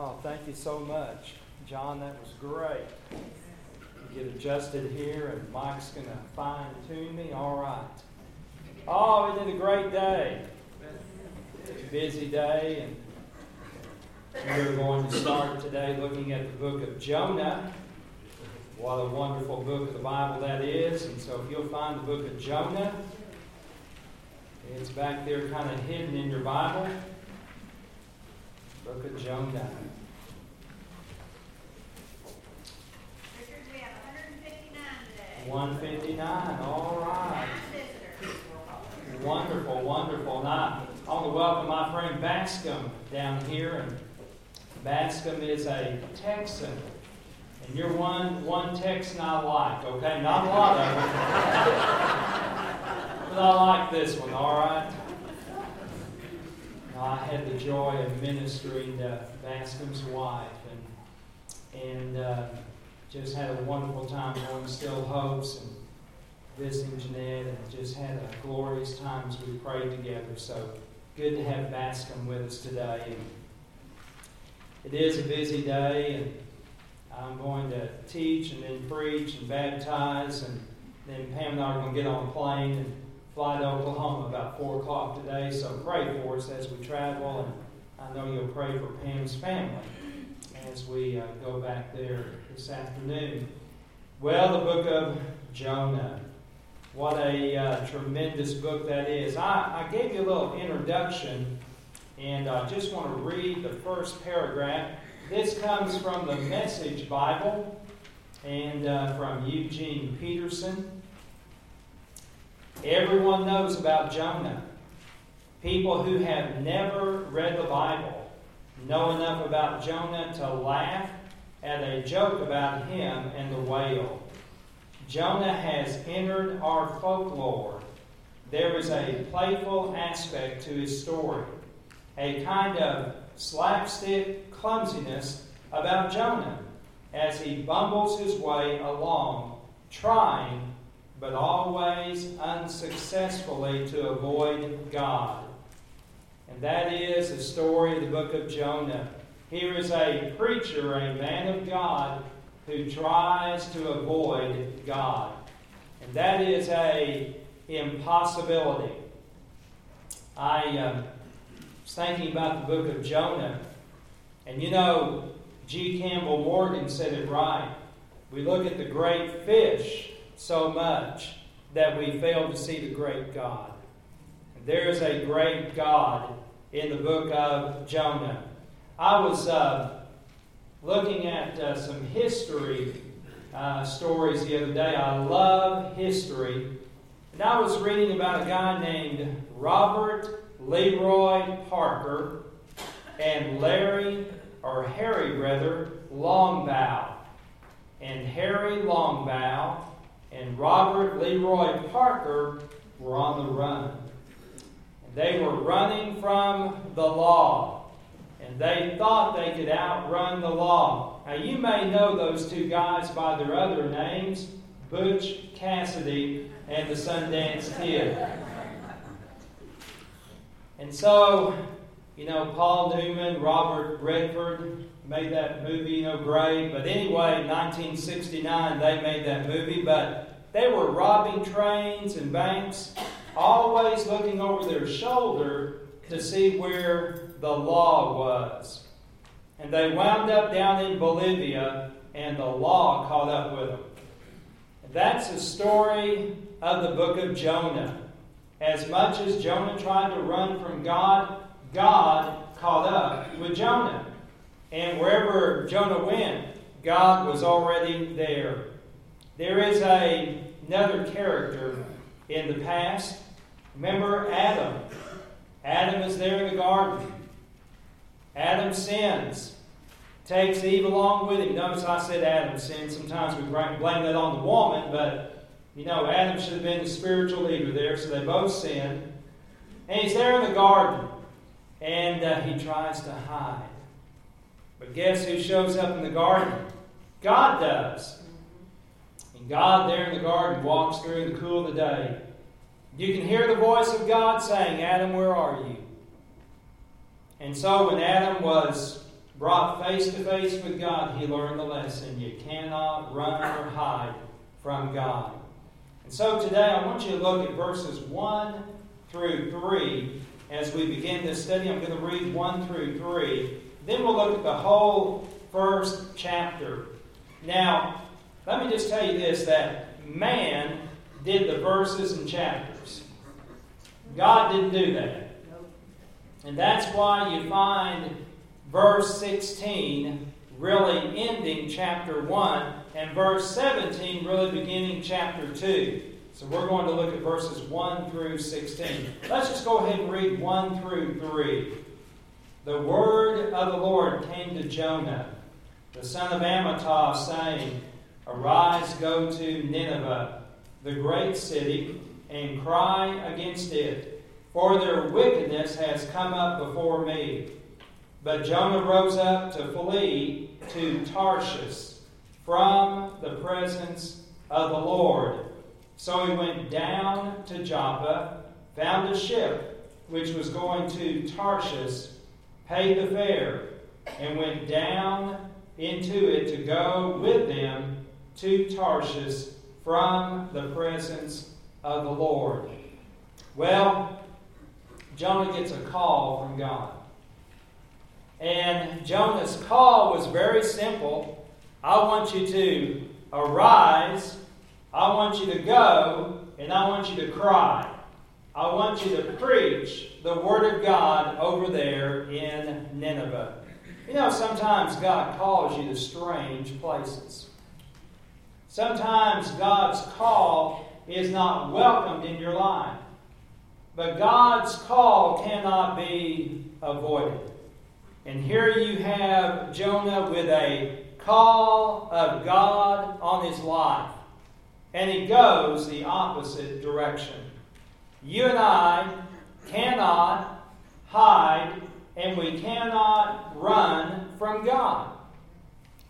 Oh, thank you so much. John, that was great. Get adjusted here, and Mike's going to fine tune me. All right. Oh, we did a great day. Busy day, and we're going to start today looking at the book of Jonah. What a wonderful book of the Bible that is. And so, if you'll find the book of Jonah, it's back there kind of hidden in your Bible. Book of Jonah. Richard, we have 159 today. 159, all right. Wonderful, wonderful. And I, I want to welcome my friend Bascom down here. And Bascom is a Texan. And you're one, one Texan I like, okay? Not a lot of them. but I like this one, all right? I had the joy of ministering to Bascom's wife and, and uh, just had a wonderful time going Still Hopes and visiting Jeanette and just had a glorious time as we prayed together. So good to have Bascom with us today. And it is a busy day, and I'm going to teach and then preach and baptize, and then Pam and I are going to get on a plane and fly to Oklahoma about 4 o'clock today. So pray for us as we travel, and I know you'll pray for Pam's family as we uh, go back there this afternoon. Well, the book of Jonah. What a uh, tremendous book that is. I, I gave you a little introduction, and I just want to read the first paragraph. This comes from the Message Bible and uh, from Eugene Peterson. Everyone knows about Jonah. People who have never read the Bible know enough about Jonah to laugh at a joke about him and the whale. Jonah has entered our folklore. There is a playful aspect to his story, a kind of slapstick clumsiness about Jonah as he bumbles his way along, trying but always unsuccessfully to avoid God. And that is the story of the book of Jonah. Here is a preacher, a man of God, who tries to avoid God. And that is a impossibility. I uh, was thinking about the book of Jonah, and you know, G. Campbell Morgan said it right. We look at the great fish so much that we fail to see the great God. And there is a great God in the book of Jonah. I was uh, looking at uh, some history uh, stories the other day. I love history. And I was reading about a guy named Robert Leroy Parker and Larry, or Harry rather, Longabaugh. And Harry Longabaugh and Robert Leroy Parker were on the run. They were running from the law. They thought they could outrun the law. Now, you may know those two guys by their other names Butch Cassidy and the Sundance Kid. And so, you know, Paul Newman, Robert Redford made that movie, you know, great. But anyway, 1969, they made that movie. But they were robbing trains and banks, always looking over their shoulder to see where the law was. And they wound up down in Bolivia, and the law caught up with them. That's the story of the book of Jonah. As much as Jonah tried to run from God, God caught up with Jonah. And wherever Jonah went, God was already there. There is a, another character in the past. Remember Adam. Adam is there in the garden. Adam sins, takes Eve along with him. Notice I said Adam sins. Sometimes we blame that on the woman, but you know, Adam should have been the spiritual leader there, so they both sin. And he's there in the garden, and uh, he tries to hide. But guess who shows up in the garden? God does. And God, there in the garden, walks through in the cool of the day. You can hear the voice of God saying, Adam, where are you? And so when Adam was brought face to face with God, he learned the lesson. You cannot run or hide from God. And so today I want you to look at verses 1 through 3 as we begin this study. I'm going to read 1 through 3. Then we'll look at the whole first chapter. Now, let me just tell you this that man did the verses and chapters. God didn't do that. And that's why you find verse 16 really ending chapter 1 and verse 17 really beginning chapter 2. So we're going to look at verses 1 through 16. Let's just go ahead and read 1 through 3. The word of the Lord came to Jonah, the son of Amittai, saying, Arise, go to Nineveh, the great city, and cry against it, for their wickedness has come up before me. But Jonah rose up to flee to Tarshish from the presence of the Lord. So he went down to Joppa, found a ship which was going to Tarshish, paid the fare, and went down into it to go with them to Tarshish from the presence of the Lord. Well, Jonah gets a call from God. And Jonah's call was very simple I want you to arise, I want you to go, and I want you to cry. I want you to preach the Word of God over there in Nineveh. You know, sometimes God calls you to strange places. Sometimes God's call is not welcomed in your life. But God's call cannot be avoided. And here you have Jonah with a call of God on his life. And he goes the opposite direction. You and I cannot hide and we cannot run from God.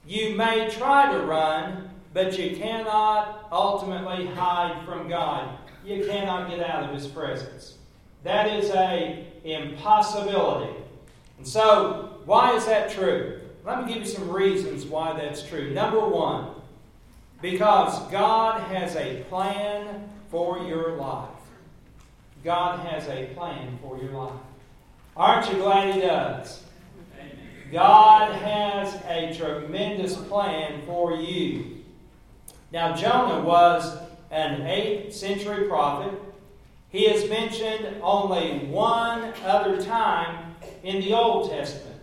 You may try to run, but you cannot ultimately hide from God. You cannot get out of His presence. That is a impossibility. And so, why is that true? Let me give you some reasons why that's true. Number one, because God has a plan for your life. God has a plan for your life. Aren't you glad He does? God has a tremendous plan for you. Now, Jonah was an 8th century prophet. He is mentioned only one other time in the Old Testament.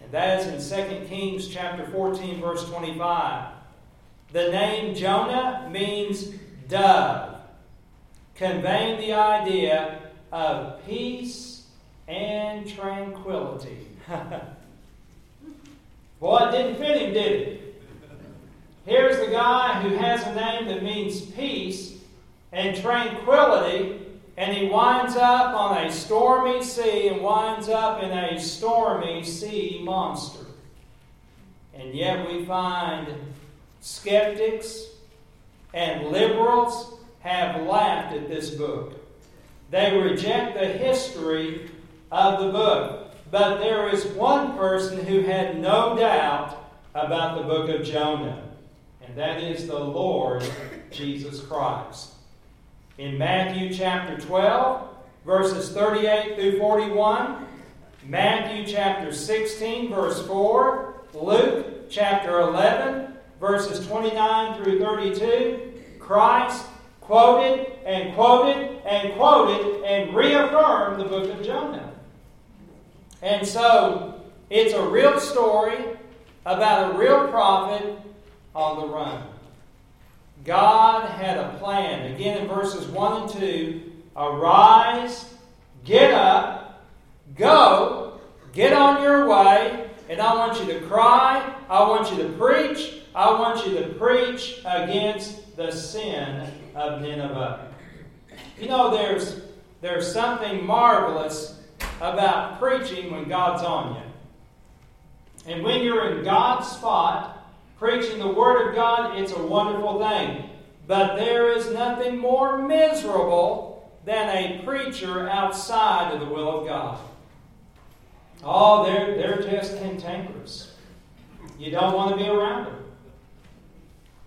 And that is in 2 Kings chapter 14, verse 25. The name Jonah means dove, conveying the idea of peace and tranquility. Boy, it didn't fit him, did it? Here's the guy who has a name that means peace and tranquility, and he winds up on a stormy sea and winds up in a stormy sea monster. And yet we find skeptics and liberals have laughed at this book. They reject the history of the book. But there is one person who had no doubt about the book of Jonah, and that is the Lord Jesus Christ in Matthew chapter 12, verses 38 through 41, Matthew chapter 16, verse 4, Luke chapter 11, verses 29 through 32, Christ quoted and quoted and quoted and reaffirmed the book of Jonah. And so, it's a real story about a real prophet on the run. God had a plan. Again, in verses 1 and 2 arise, get up, go, get on your way, and I want you to cry, I want you to preach, I want you to preach against the sin of Nineveh. You know, there's, there's something marvelous about preaching when God's on you. And when you're in God's spot, Preaching the Word of God, it's a wonderful thing. But there is nothing more miserable than a preacher outside of the will of God. Oh, they're, they're just cantankerous. You don't want to be around them.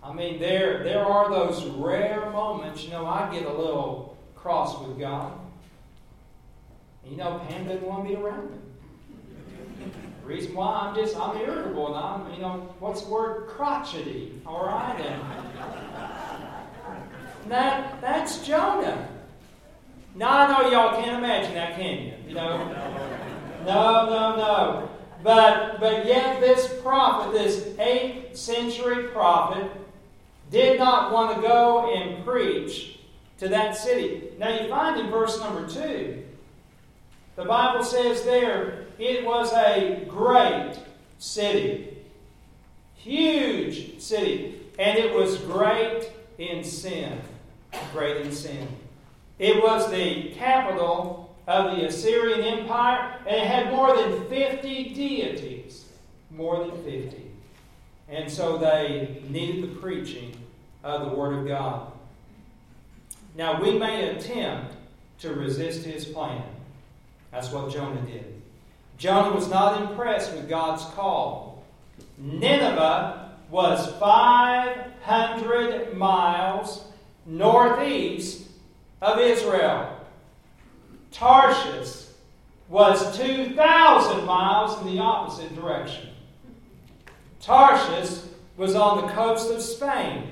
I mean, there, there are those rare moments, you know, I get a little cross with God. You know, Pam doesn't want to be around me. The reason why I'm just, I'm irritable and I'm, you know, what's the word? Crotchety. All right, and that, that's Jonah. Now, I know y'all can't imagine that, can you? You know? No, no, no. But, but yet this prophet, this 8th century prophet, did not want to go and preach to that city. Now you find in verse number 2, the Bible says there, it was a great city. Huge city. And it was great in sin. Great in sin. It was the capital of the Assyrian Empire, and it had more than 50 deities. More than 50. And so they needed the preaching of the Word of God. Now, we may attempt to resist his plan. That's what Jonah did. Jonah was not impressed with God's call. Nineveh was 500 miles northeast of Israel. Tarshish was 2,000 miles in the opposite direction. Tarshish was on the coast of Spain.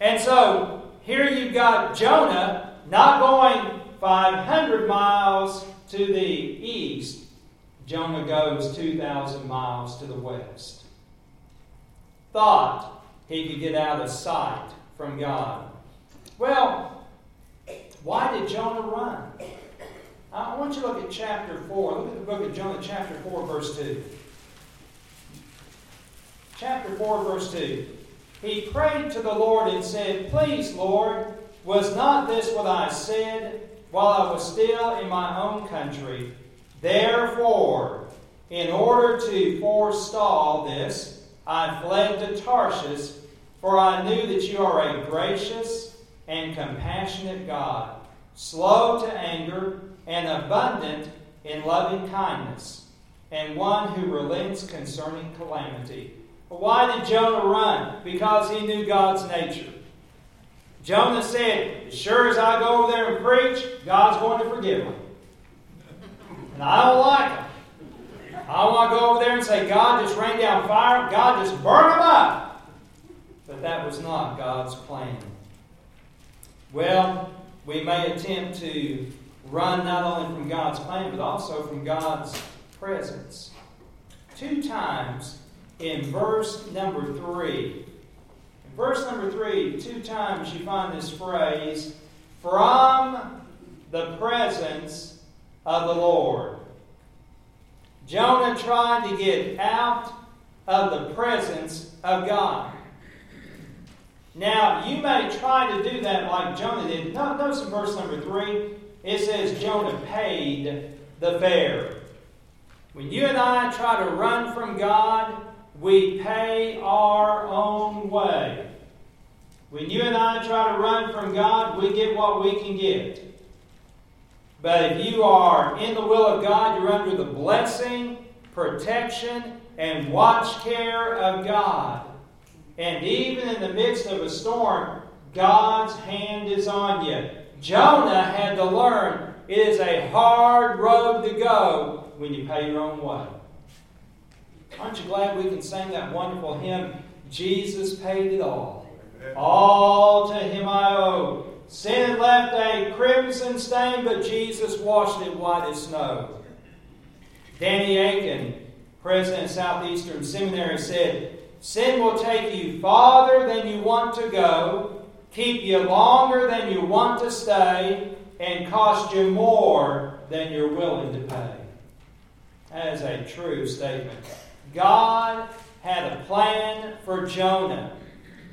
And so here you've got Jonah not going 500 miles to the east. Jonah goes 2,000 miles to the west. Thought he could get out of sight from God. Well, why did Jonah run? I want you to look at chapter 4. Look at the book of Jonah, chapter 4, verse 2. Chapter 4, verse 2. He prayed to the Lord and said, Please, Lord, was not this what I said while I was still in my own country? Therefore, in order to forestall this, I fled to Tarshish, for I knew that you are a gracious and compassionate God, slow to anger and abundant in loving kindness, and one who relents concerning calamity. Why did Jonah run? Because he knew God's nature. Jonah said, As sure as I go over there and preach, God's going to forgive me. And I don't like it. I want to go over there and say, God just rain down fire, God just burn them up. But that was not God's plan. Well, we may attempt to run not only from God's plan, but also from God's presence. Two times in verse number 3. Verse number 3, two times you find this phrase, from the presence of the Lord. Jonah tried to get out of the presence of God. Now, you may try to do that like Jonah did. Notice in verse number 3, it says Jonah paid the fare. When you and I try to run from God, we pay our own way. When you and I try to run from God, we get what we can get. But if you are in the will of God, you're under the blessing, protection, and watch care of God. And even in the midst of a storm, God's hand is on you. Jonah had to learn it is a hard road to go when you pay your own way. Aren't you glad we can sing that wonderful hymn, Jesus paid it all? All to him I owe. Sin left a crimson stain, but Jesus washed it white as snow. Danny Akin, president of Southeastern Seminary, said, Sin will take you farther than you want to go, keep you longer than you want to stay, and cost you more than you're willing to pay. That is a true statement. God had a plan for Jonah.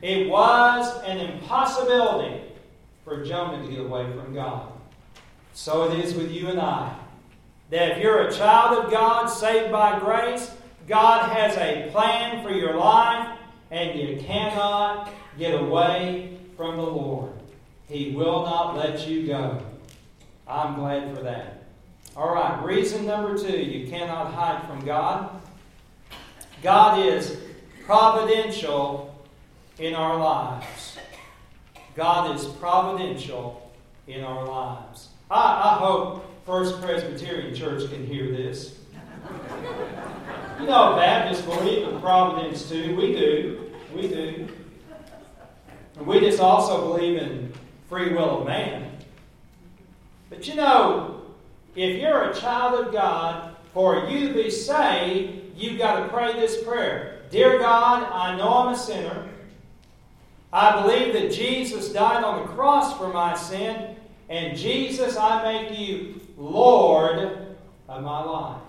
It was an impossibility for Jonah to get away from God. So it is with you and I. That if you're a child of God, saved by grace, God has a plan for your life, and you cannot get away from the Lord. He will not let you go. I'm glad for that. All right, reason number two you cannot hide from God. God is providential in our lives. God is providential in our lives. I, I hope First Presbyterian Church can hear this. You know, Baptists believe in providence too. We do. We do. And we just also believe in free will of man. But you know, if you're a child of God, for you to be saved, you've got to pray this prayer Dear God, I know I'm a sinner. I believe that Jesus died on the cross for my sin. And Jesus, I make you Lord of my life.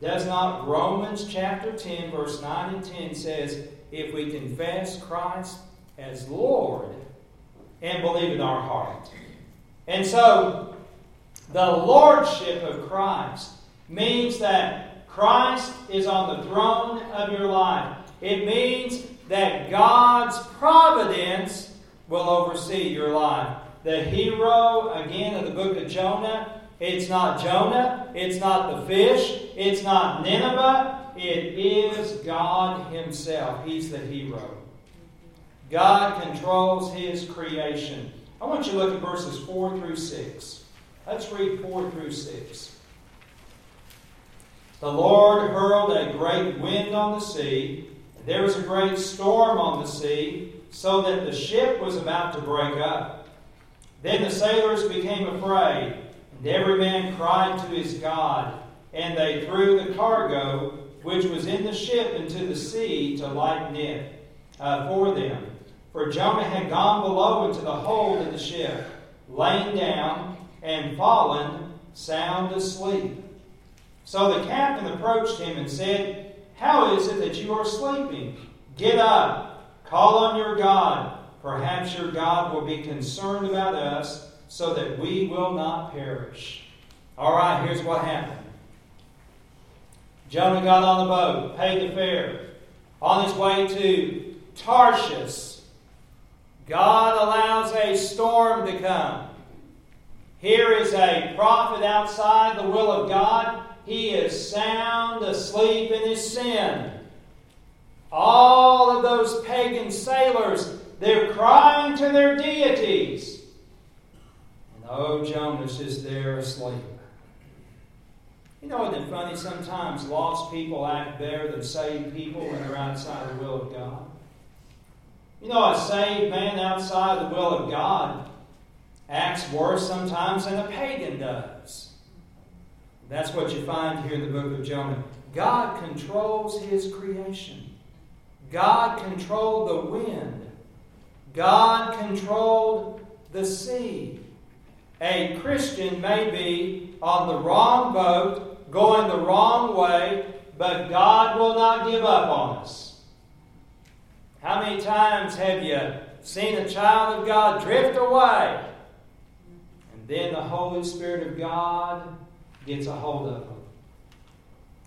Does not Romans chapter 10, verse 9 and 10 says, if we confess Christ as Lord and believe in our heart. And so, the Lordship of Christ means that Christ is on the throne of your life. It means that God's providence will oversee your life. The hero, again, of the book of Jonah, it's not Jonah, it's not the fish, it's not Nineveh, it is God Himself. He's the hero. God controls His creation. I want you to look at verses 4 through 6. Let's read 4 through 6. The Lord hurled a great wind on the sea, there was a great storm on the sea, so that the ship was about to break up. Then the sailors became afraid, and every man cried to his God, and they threw the cargo which was in the ship into the sea to lighten it uh, for them. For Jonah had gone below into the hold of the ship, lain down and fallen sound asleep. So the captain approached him and said, How is it that you are sleeping? Get up, call on your God. Perhaps your God will be concerned about us so that we will not perish. All right, here's what happened Jonah got on the boat, paid the fare, on his way to Tarshish. God allows a storm to come. Here is a prophet outside the will of God. He is sound asleep in his sin. All of those pagan sailors they're crying to their deities. And oh, Jonas is there asleep. You know, isn't funny? Sometimes lost people act better than saved people when they're outside the will of God. You know, a saved man outside the will of God acts worse sometimes than a pagan does. That's what you find here in the book of Jonah. God controls his creation. God controlled the wind. God controlled the sea. A Christian may be on the wrong boat, going the wrong way, but God will not give up on us. How many times have you seen a child of God drift away? And then the Holy Spirit of God gets a hold of them.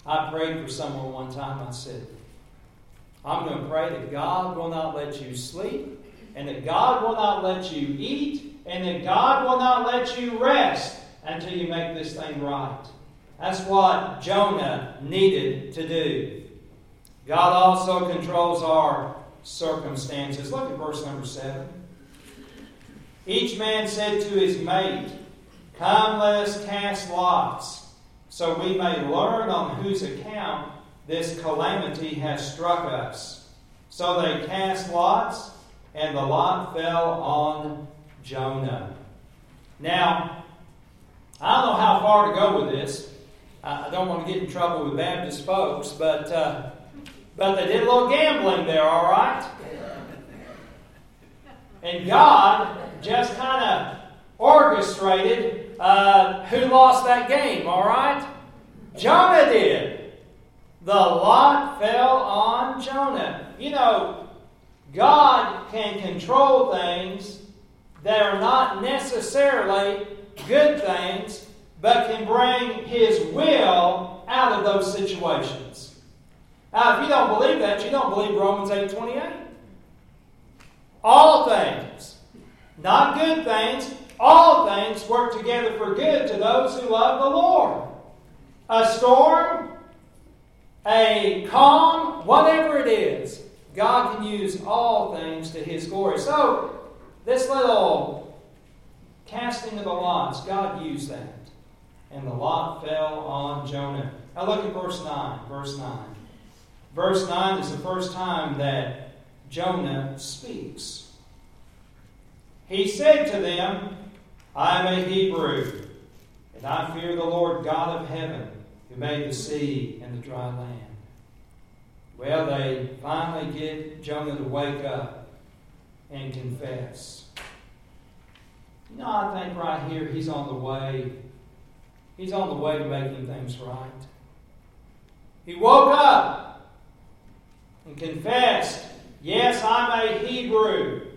I prayed for someone one time. I said, I'm going to pray that God will not let you sleep and that God will not let you eat, and that God will not let you rest until you make this thing right. That's what Jonah needed to do. God also controls our circumstances. Look at verse number 7. Each man said to his mate, Come, let us cast lots, so we may learn on whose account this calamity has struck us. So they cast lots and the lot fell on Jonah. Now, I don't know how far to go with this. I don't want to get in trouble with Baptist folks, but uh, but they did a little gambling there, all right. And God just kind of orchestrated uh, who lost that game, all right? Jonah did. The lot fell on Jonah. You know, God can control things that are not necessarily good things, but can bring His will out of those situations. Now, if you don't believe that, you don't believe Romans 8 28. All things, not good things, all things work together for good to those who love the Lord. A storm, a calm, whatever it is, God can use all things to His glory. So, this little casting of the lots, God used that. And the lot fell on Jonah. Now look at verse 9. Verse 9. Verse 9 is the first time that Jonah speaks. He said to them, I am a Hebrew, and I fear the Lord God of heaven, who made the sea and the dry land. Well, they finally get Jonah to wake up and confess. You know, I think right here he's on the way. He's on the way to making things right. He woke up and confessed, Yes, I'm a Hebrew,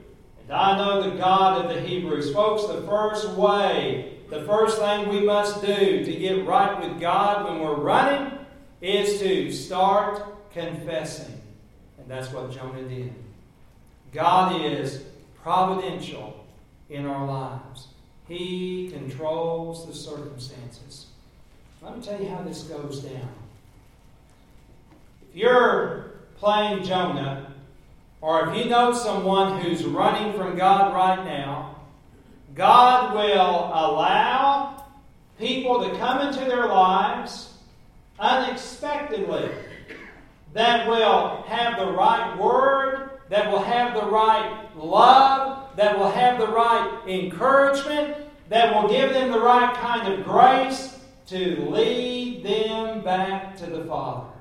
and I know the God of the Hebrews. Folks, the first way, the first thing we must do to get right with God when we're running is to start confessing. And that's what Jonah did. God is providential in our lives. He controls the circumstances. Let me tell you how this goes down. If you're playing Jonah, or if you know someone who's running from God right now, God will allow people to come into their lives unexpectedly that will have the right word, that will have the right love, that will have the right encouragement, that will give them the right kind of grace to lead them back to the Father.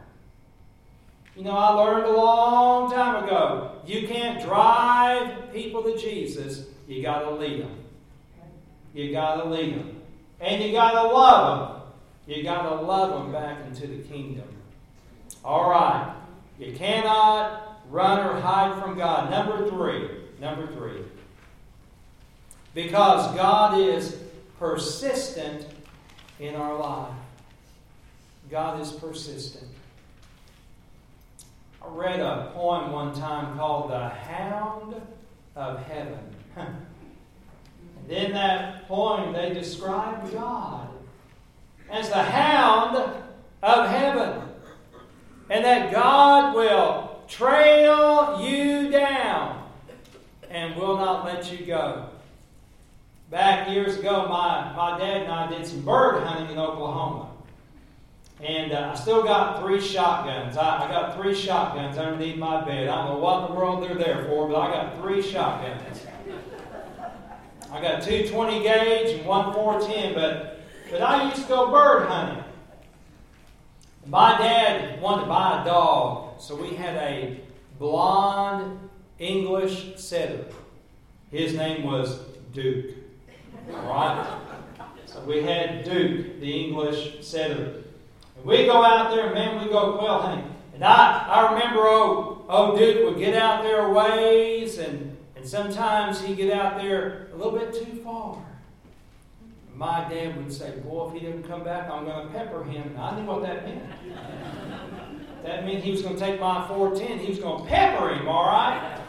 You know, I learned a long time ago you can't drive people to Jesus, you got to lead them. You got to lead them. And you got to love them. You got to love them back into the kingdom. All right. You cannot run or hide from God. Number three. Number three. Because God is persistent in our life. God is persistent. I read a poem one time called The Hound of Heaven. and in that poem, they describe God as the hound of heaven. And that God will trail you down and will not let you go. Back years ago, my, my dad and I did some bird hunting in Oklahoma. And uh, I still got three shotguns. I, I, got three shotguns underneath my bed. I don't know what in the world they're there for, but I got three shotguns. I got two 20 gauge and one 410, but, but I used to go bird hunting. My dad wanted to buy a dog, so we had a blonde English setter. His name was Duke. All right? So we had Duke, the English setter. We go out there, and man, we go quail hunting. And I, I remember old, old Duke would get out there ways, and, and sometimes he'd get out there a little bit too far. My dad would say, Boy, if he didn't come back, I'm going to pepper him. And I knew what that meant. that meant he was going to take my 410, he was going to pepper him, all right?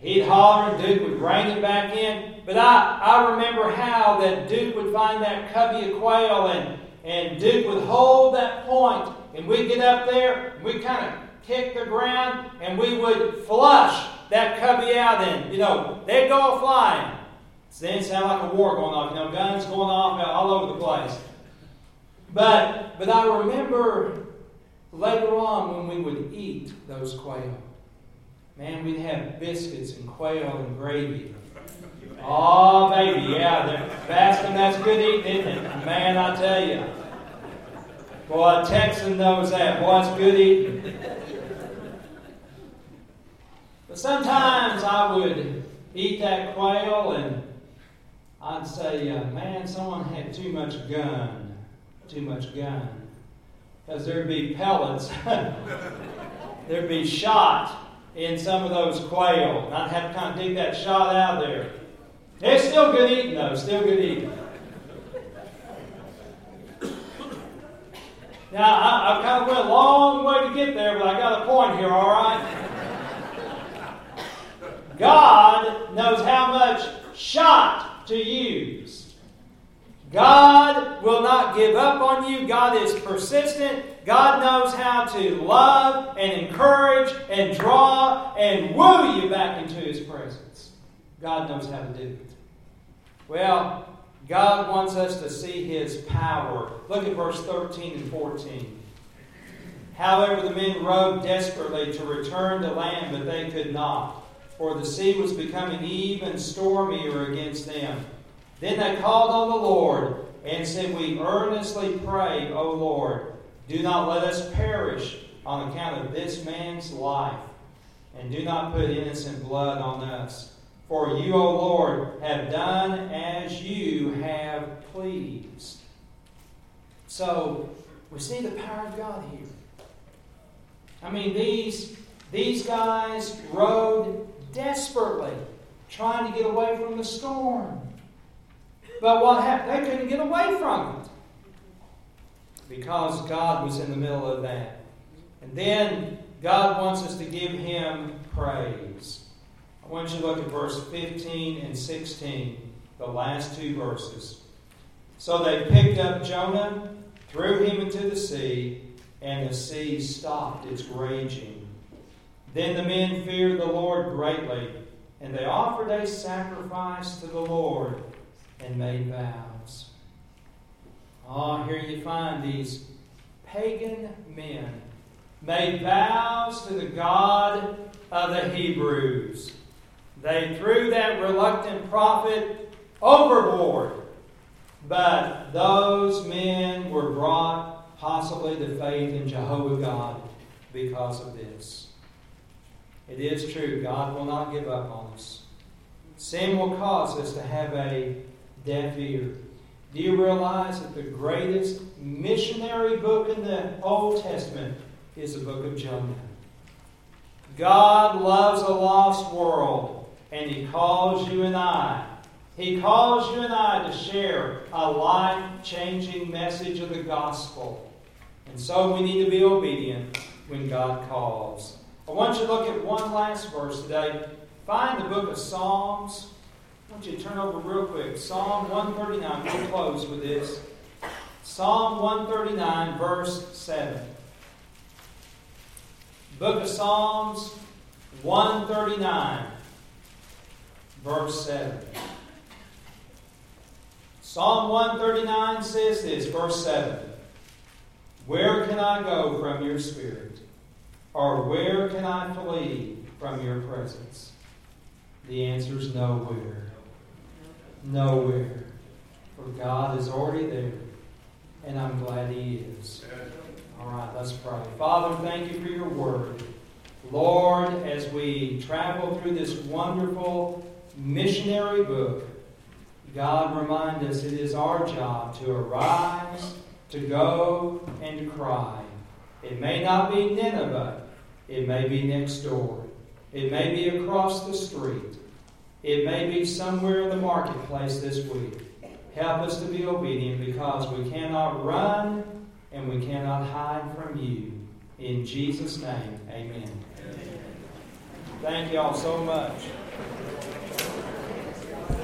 He'd holler and Duke would rein it back in. But I, I remember how that Duke would find that covey of quail and, and Duke would hold that point and we'd get up there and we'd kind of kick the ground and we would flush that covey out and, you know, they'd go flying. So then it sounded like a war going off, you know, guns going off all over the place. But, but I remember later on when we would eat those quail. Man, we'd have biscuits and quail and gravy. Oh, baby, yeah, fasting, that's good eating, isn't it? Man, I tell you. Boy, Texan knows that. Boy, it's good eating. But sometimes I would eat that quail and I'd say, uh, man, someone had too much gun. Too much gun. Because there'd be pellets. there'd be shot in some of those quail. And I'd have to kind of dig that shot out there. It's still good eating, though. Still good eating. Now, I, I kind of went a long way to get there, but I got a point here, all right? God knows how much shot to use. God will not give up on you. God is persistent. God knows how to love and encourage and draw and woo you back into His presence. God knows how to do it. Well, God wants us to see His power. Look at verse 13 and 14. However, the men rowed desperately to return to land, but they could not, for the sea was becoming even stormier against them. Then they called on the Lord and said, We earnestly pray, O Lord, do not let us perish on account of this man's life, and do not put innocent blood on us. For you, O Lord, have done as you have pleased. So, we see the power of God here. I mean, these, these guys rowed desperately, trying to get away from the storm. But what happened? They couldn't get away from it because God was in the middle of that. And then God wants us to give Him praise. I want you to look at verse 15 and 16, the last two verses. So they picked up Jonah, threw him into the sea, and the sea stopped its raging. Then the men feared the Lord greatly, and they offered a sacrifice to the Lord and made vows. Ah, oh, here you find these pagan men made vows to the God of the Hebrews. They threw that reluctant prophet overboard. But those men were brought possibly to faith in Jehovah God because of this. It is true, God will not give up on us. Sin will cause us to have a deaf ear. Do you realize that the greatest missionary book in the Old Testament is the book of Jonah? God loves a lost world, and He calls you and I. He calls you and I to share a life changing message of the gospel. And so we need to be obedient when God calls. I want you to look at one last verse today. Find the book of Psalms. I want you to turn over real quick. Psalm 139. We'll close with this. Psalm 139, verse 7. Book of Psalms 139, verse 7. Psalm 139 says this, verse 7 Where can I go from your spirit? Or where can I flee from your presence? The answer is nowhere. Nowhere. For God is already there, and I'm glad He is. All right, let's pray. Father, thank you for your word. Lord, as we travel through this wonderful missionary book, God remind us it is our job to arise, to go, and to cry. It may not be Nineveh. It may be next door. It may be across the street. It may be somewhere in the marketplace this week. Help us to be obedient because we cannot run and we cannot hide from you. In Jesus' name, amen. Thank you all so much.